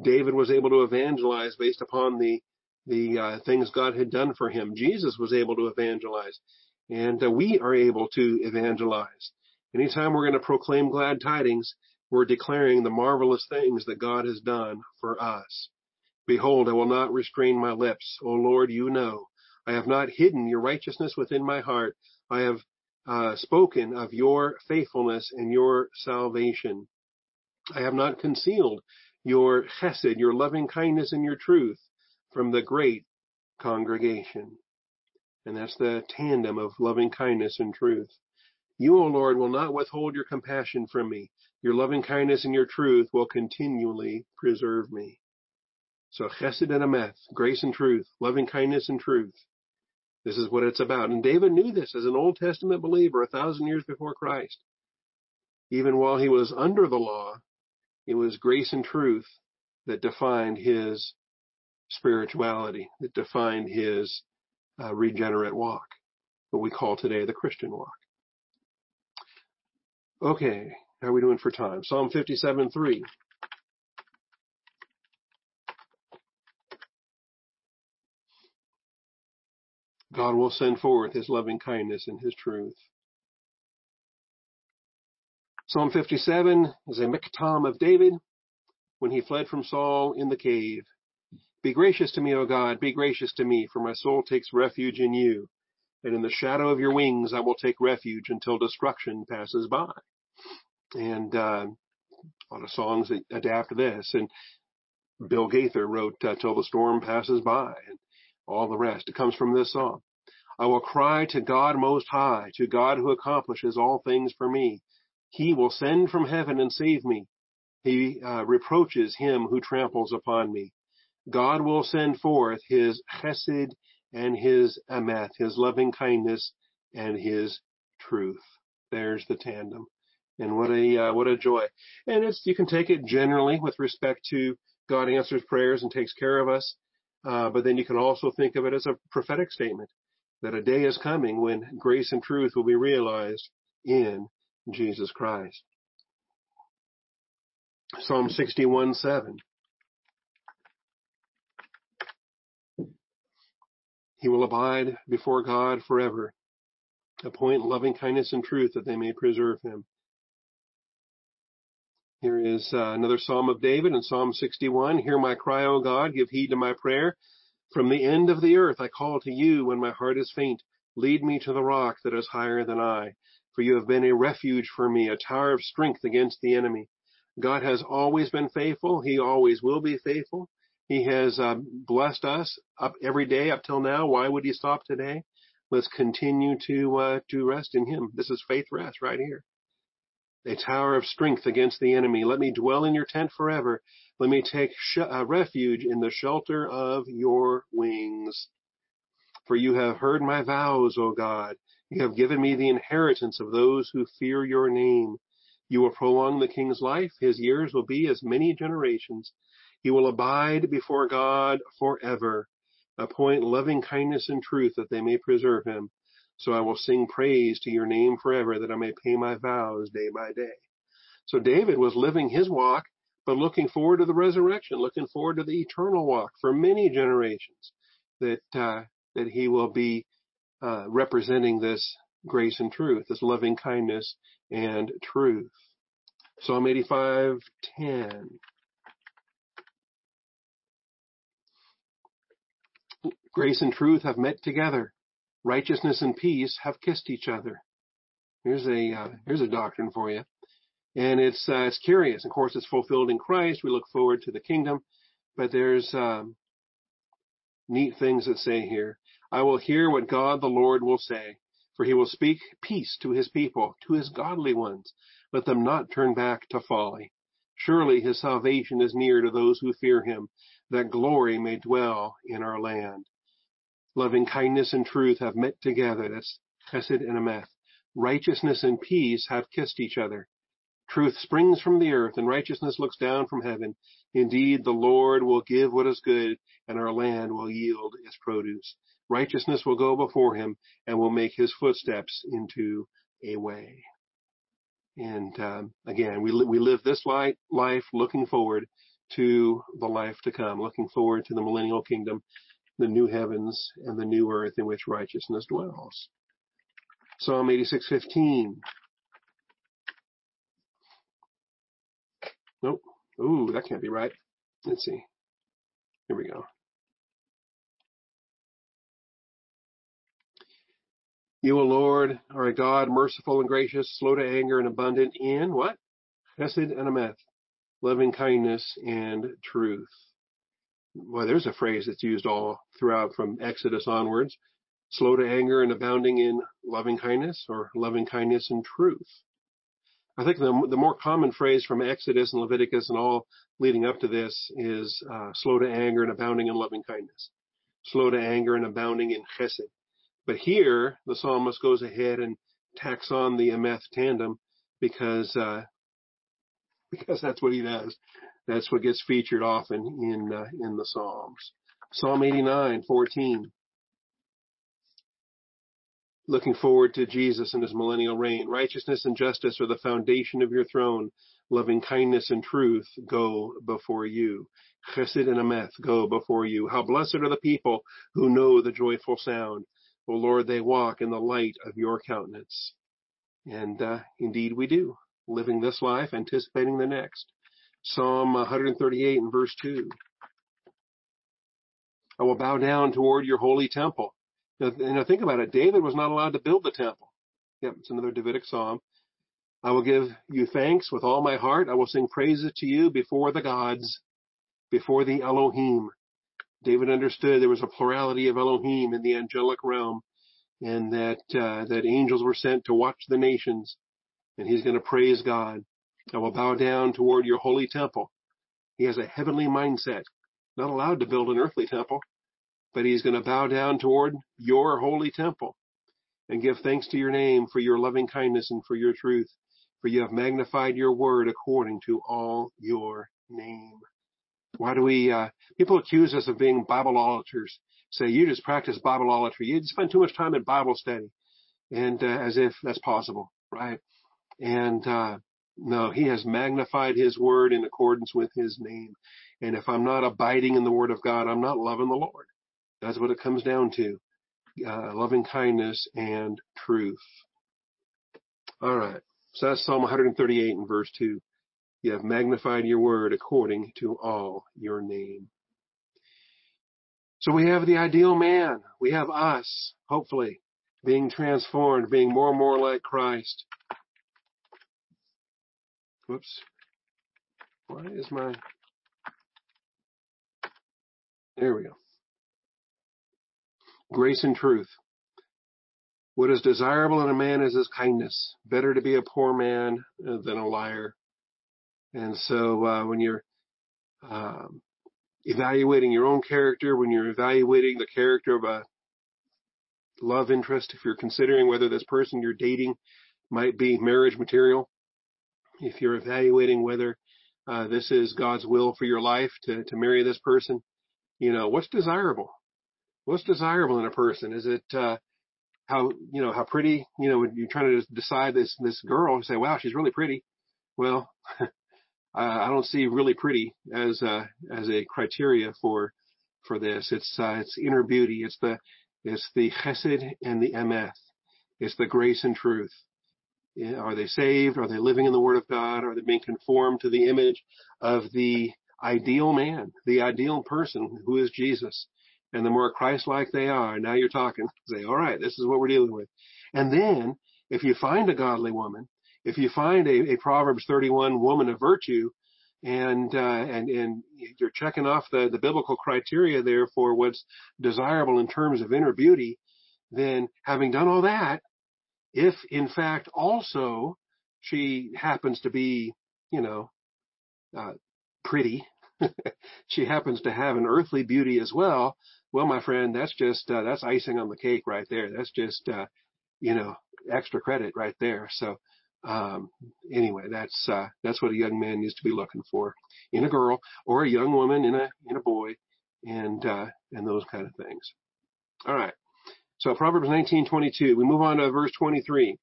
David was able to evangelize based upon the the uh, things God had done for him. Jesus was able to evangelize, and uh, we are able to evangelize. Anytime we're going to proclaim glad tidings, we're declaring the marvelous things that God has done for us. Behold, I will not restrain my lips. O Lord, you know. I have not hidden your righteousness within my heart. I have uh, spoken of your faithfulness and your salvation. I have not concealed your chesed, your loving kindness and your truth from the great congregation. And that's the tandem of loving kindness and truth. You, O Lord, will not withhold your compassion from me. Your loving kindness and your truth will continually preserve me. So chesed and emeth, grace and truth, loving kindness and truth. This is what it's about. And David knew this as an Old Testament believer a thousand years before Christ. Even while he was under the law, it was grace and truth that defined his spirituality that defined his uh, regenerate walk, what we call today the Christian walk. Okay, how are we doing for time? Psalm 57 3. God will send forth his loving kindness and his truth. Psalm 57 is a miktam of David when he fled from Saul in the cave. Be gracious to me, O God, be gracious to me, for my soul takes refuge in you. And in the shadow of your wings I will take refuge until destruction passes by. And uh, a lot of songs that adapt this. And Bill Gaither wrote uh, Till the Storm Passes By and all the rest. It comes from this song. I will cry to God Most High, to God who accomplishes all things for me. He will send from heaven and save me. He uh, reproaches him who tramples upon me. God will send forth his chesed and his emeth, his loving kindness and his truth. There's the tandem. And what a uh, what a joy. And it's you can take it generally with respect to God answers prayers and takes care of us, uh, but then you can also think of it as a prophetic statement that a day is coming when grace and truth will be realized in Jesus Christ. Psalm 61 7. He will abide before God forever. Appoint loving kindness and truth that they may preserve him. Here is uh, another Psalm of David in Psalm 61. Hear my cry, O God, give heed to my prayer. From the end of the earth I call to you when my heart is faint. Lead me to the rock that is higher than I. For you have been a refuge for me, a tower of strength against the enemy. God has always been faithful. He always will be faithful. He has uh, blessed us up every day up till now. Why would he stop today? Let's continue to uh, to rest in him. This is faith rest right here. A tower of strength against the enemy. Let me dwell in your tent forever. Let me take sh- uh, refuge in the shelter of your wings. For you have heard my vows, O God. You have given me the inheritance of those who fear your name. You will prolong the king's life. His years will be as many generations. He will abide before God forever. Appoint loving kindness and truth that they may preserve him. So I will sing praise to your name forever that I may pay my vows day by day. So David was living his walk, but looking forward to the resurrection, looking forward to the eternal walk for many generations that, uh, that he will be, uh, representing this grace and truth, this loving kindness and truth. Psalm 85:10. Grace and truth have met together. Righteousness and peace have kissed each other. Here's a uh, here's a doctrine for you, and it's uh, it's curious. Of course, it's fulfilled in Christ. We look forward to the kingdom, but there's um, neat things that say here. I will hear what God the Lord will say, for He will speak peace to His people, to His godly ones. Let them not turn back to folly. Surely his salvation is near to those who fear him, that glory may dwell in our land. Loving kindness and truth have met together. That's chesed and emeth. Righteousness and peace have kissed each other. Truth springs from the earth and righteousness looks down from heaven. Indeed, the Lord will give what is good and our land will yield its produce. Righteousness will go before him and will make his footsteps into a way. And um, again, we, li- we live this life, life looking forward to the life to come, looking forward to the millennial kingdom, the new heavens and the new earth in which righteousness dwells. Psalm 86:15. Nope. Ooh, that can't be right. Let's see. Here we go. You, O Lord, are a God merciful and gracious, slow to anger and abundant in what? Chesed and emeth, loving kindness and truth. Well, there's a phrase that's used all throughout from Exodus onwards. Slow to anger and abounding in loving kindness or loving kindness and truth. I think the, the more common phrase from Exodus and Leviticus and all leading up to this is uh, slow to anger and abounding in loving kindness. Slow to anger and abounding in chesed. But here, the psalmist goes ahead and tacks on the emeth tandem because uh, because that's what he does. That's what gets featured often in uh, in the Psalms. Psalm 89:14. Looking forward to Jesus and his millennial reign. Righteousness and justice are the foundation of your throne. Loving kindness and truth go before you. Chesed and emeth go before you. How blessed are the people who know the joyful sound. O Lord, they walk in the light of your countenance. And uh, indeed we do, living this life, anticipating the next. Psalm 138 and verse 2. I will bow down toward your holy temple. Now, know, think about it. David was not allowed to build the temple. Yep, it's another Davidic psalm. I will give you thanks with all my heart. I will sing praises to you before the gods, before the Elohim. David understood there was a plurality of Elohim in the angelic realm, and that uh, that angels were sent to watch the nations, and he's going to praise God. I will bow down toward your holy temple. He has a heavenly mindset, not allowed to build an earthly temple, but he's going to bow down toward your holy temple and give thanks to your name for your loving kindness and for your truth, for you have magnified your word according to all your name. Why do we, uh, people accuse us of being Bibleolaters, say you just practice Bibleolatry. You spend too much time in Bible study. And, uh, as if that's possible, right? And, uh, no, he has magnified his word in accordance with his name. And if I'm not abiding in the word of God, I'm not loving the Lord. That's what it comes down to. Uh, loving kindness and truth. All right. So that's Psalm 138 and verse 2. You have magnified your word according to all your name. So we have the ideal man. We have us, hopefully, being transformed, being more and more like Christ. Whoops. Why is my. There we go. Grace and truth. What is desirable in a man is his kindness. Better to be a poor man uh, than a liar. And so uh, when you're um, evaluating your own character, when you're evaluating the character of a love interest, if you're considering whether this person you're dating might be marriage material, if you're evaluating whether uh, this is God's will for your life to, to marry this person, you know, what's desirable? What's desirable in a person? Is it, uh, how, you know, how pretty, you know, when you're trying to decide this, this girl, you say, wow, she's really pretty. Well, I don't see really pretty as a, as a criteria for, for this. It's, uh, it's inner beauty. It's the, it's the chesed and the emeth. It's the grace and truth. Are they saved? Are they living in the Word of God? Are they being conformed to the image of the ideal man, the ideal person who is Jesus? And the more Christ-like they are, now you're talking, say, all right, this is what we're dealing with. And then, if you find a godly woman, if you find a, a Proverbs 31 woman of virtue, and uh, and and you're checking off the the biblical criteria there for what's desirable in terms of inner beauty, then having done all that, if in fact also she happens to be, you know, uh, pretty, she happens to have an earthly beauty as well. Well, my friend, that's just uh, that's icing on the cake right there. That's just uh, you know extra credit right there. So um, anyway, that's uh, that's what a young man needs to be looking for in a girl or a young woman in a in a boy, and uh, and those kind of things. All right. So Proverbs 19:22. We move on to verse 23,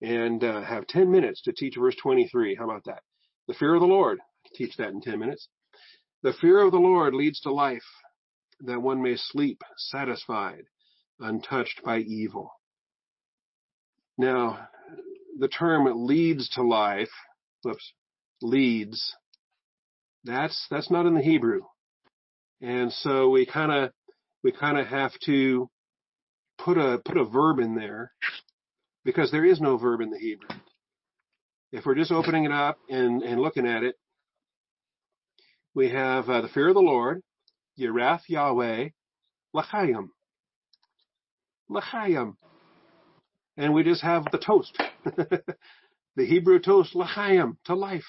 and uh, have 10 minutes to teach verse 23. How about that? The fear of the Lord. Teach that in 10 minutes. The fear of the Lord leads to life, that one may sleep satisfied, untouched by evil. Now, the term leads to life, whoops, leads, that's, that's not in the Hebrew. And so we kind of, we kind of have to put a, put a verb in there because there is no verb in the Hebrew. If we're just opening it up and, and looking at it, we have uh, the fear of the Lord, Yirath Yahweh, L'chaim. L'chaim. And we just have the toast. the Hebrew toast, L'chaim, to life.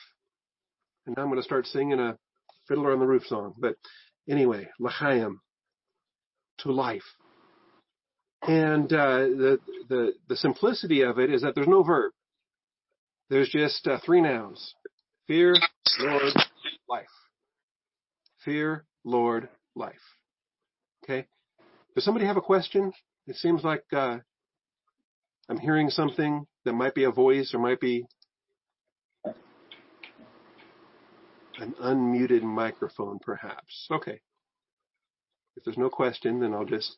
And now I'm going to start singing a Fiddler on the Roof song. But anyway, L'chaim, to life. And uh, the, the, the simplicity of it is that there's no verb. There's just uh, three nouns. Fear, Lord, life. Fear, Lord, life. Okay? Does somebody have a question? It seems like uh, I'm hearing something that might be a voice or might be an unmuted microphone, perhaps. Okay. If there's no question, then I'll just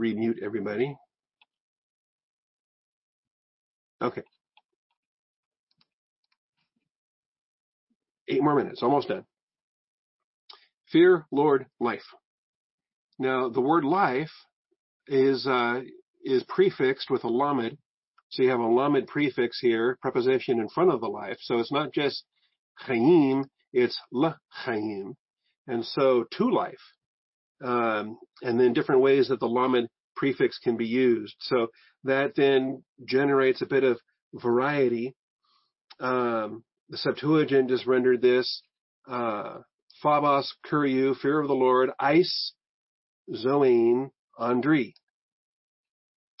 remute everybody. Okay. Eight more minutes, almost done. Fear, Lord, life. Now, the word life is uh, is prefixed with a lamed. So you have a lamed prefix here, preposition in front of the life. So it's not just chaim, it's la chaim. And so to life. Um, and then different ways that the lamed prefix can be used. So that then generates a bit of variety. Um, the Septuagint just rendered this uh, Phobos Kuriou, fear of the Lord, Eis Zoen Andri.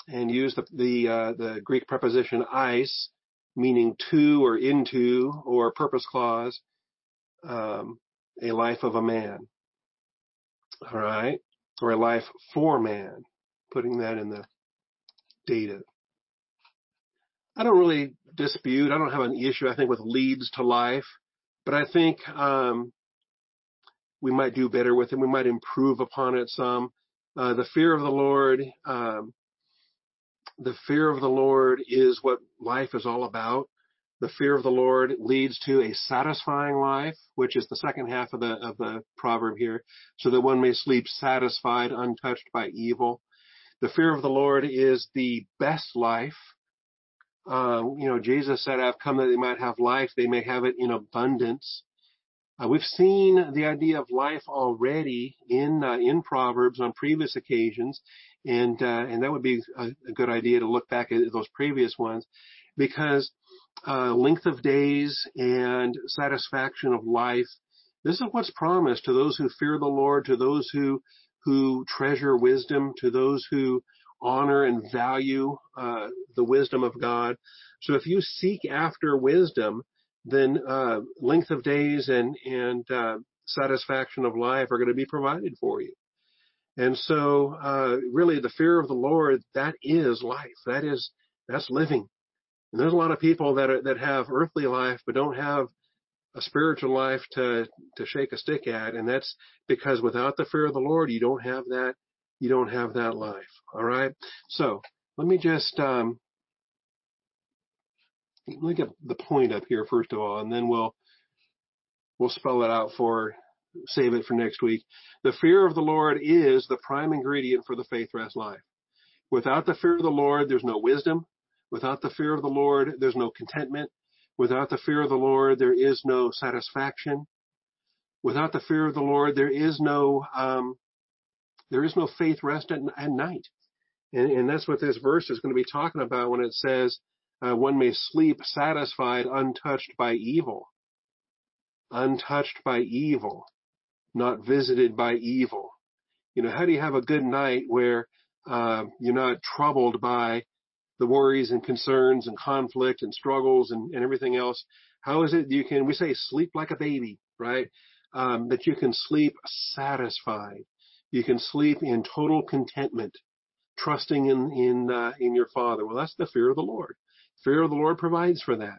And use the the, uh, the Greek preposition eis, meaning to or into or purpose clause, um, a life of a man. All right, or a life for man. Putting that in the data. I don't really dispute. I don't have an issue. I think with leads to life, but I think um, we might do better with it. We might improve upon it some. Uh, the fear of the Lord, um, the fear of the Lord is what life is all about. The fear of the Lord leads to a satisfying life, which is the second half of the of the proverb here, so that one may sleep satisfied, untouched by evil. The fear of the Lord is the best life. Uh, you know, Jesus said, "I've come that they might have life; they may have it in abundance." Uh, we've seen the idea of life already in uh, in Proverbs on previous occasions, and uh, and that would be a, a, good idea to look back at those previous ones, because uh, length of days and satisfaction of life. This is what's promised to those who fear the Lord, to those who who treasure wisdom, to those who honor and value uh, the wisdom of God. So if you seek after wisdom, then uh, length of days and and uh, satisfaction of life are going to be provided for you. And so, uh, really, the fear of the Lord that is life. That is that's living. And there's a lot of people that are, that have earthly life but don't have a spiritual life to to shake a stick at, and that's because without the fear of the Lord, you don't have that you don't have that life. All right. So let me just um, let me get the point up here first of all, and then we'll we'll spell it out for save it for next week. The fear of the Lord is the prime ingredient for the faith rest life. Without the fear of the Lord, there's no wisdom. Without the fear of the Lord, there's no contentment. Without the fear of the Lord, there is no satisfaction. Without the fear of the Lord, there is no um, there is no faith rest at, at night, and, and that's what this verse is going to be talking about when it says uh, one may sleep satisfied, untouched by evil. untouched by evil, not visited by evil. You know, how do you have a good night where uh, you're not troubled by the worries and concerns and conflict and struggles and, and everything else? How is it you can, we say sleep like a baby, right? Um, that you can sleep satisfied. You can sleep in total contentment, trusting in, in, uh, in your Father. Well, that's the fear of the Lord. Fear of the Lord provides for that.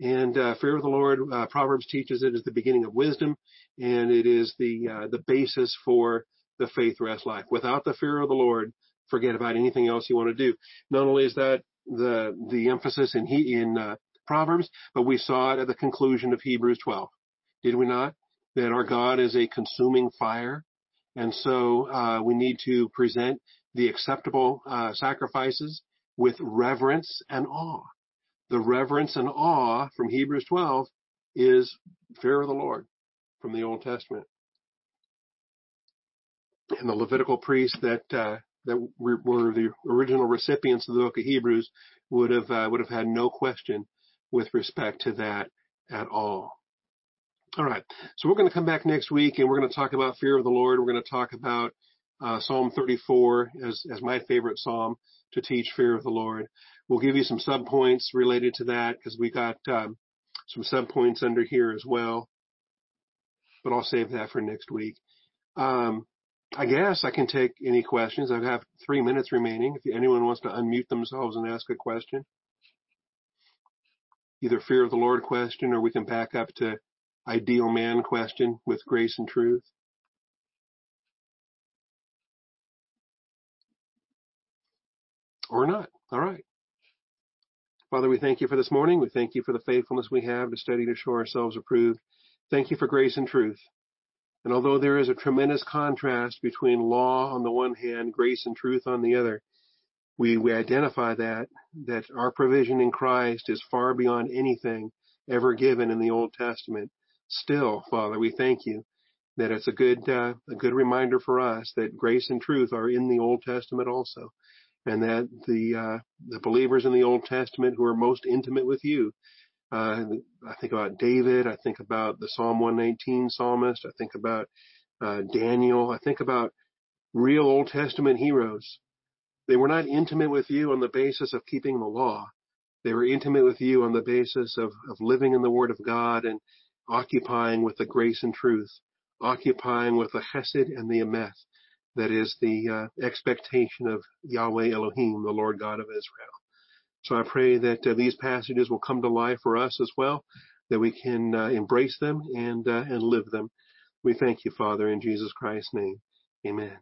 And uh, fear of the Lord, uh, Proverbs teaches it is the beginning of wisdom, and it is the uh, the basis for the faith rest life. Without the fear of the Lord, forget about anything else you want to do. Not only is that the the emphasis in he in uh, Proverbs, but we saw it at the conclusion of Hebrews 12, did we not? That our God is a consuming fire, and so uh, we need to present the acceptable uh, sacrifices with reverence and awe. The reverence and awe from Hebrews 12 is fear of the Lord from the Old Testament and the Levitical priest that uh, that were the original recipients of the book of Hebrews would have uh, would have had no question with respect to that at all. All right, so we're going to come back next week and we're going to talk about fear of the Lord. We're going to talk about uh, Psalm 34 as as my favorite psalm to teach fear of the Lord. We'll give you some subpoints related to that because we got um, some subpoints under here as well, but I'll save that for next week. Um, I guess I can take any questions. I have three minutes remaining. If anyone wants to unmute themselves and ask a question, either fear of the Lord question, or we can back up to ideal man question with grace and truth. Or not. All right. Father, we thank you for this morning. We thank you for the faithfulness we have to study to show ourselves approved. Thank you for grace and truth. And although there is a tremendous contrast between law on the one hand, grace and truth on the other, we, we identify that, that our provision in Christ is far beyond anything ever given in the Old Testament. Still, Father, we thank you that it's a good, uh, a good reminder for us that grace and truth are in the Old Testament also. And that the, uh, the believers in the Old Testament who are most intimate with you uh, I think about David. I think about the Psalm 119 psalmist. I think about uh, Daniel. I think about real Old Testament heroes. They were not intimate with you on the basis of keeping the law. They were intimate with you on the basis of, of living in the Word of God and occupying with the grace and truth, occupying with the chesed and the emeth. That is the uh, expectation of Yahweh Elohim, the Lord God of Israel. So I pray that uh, these passages will come to life for us as well, that we can uh, embrace them and uh, and live them. We thank you, Father, in Jesus Christ's name. Amen.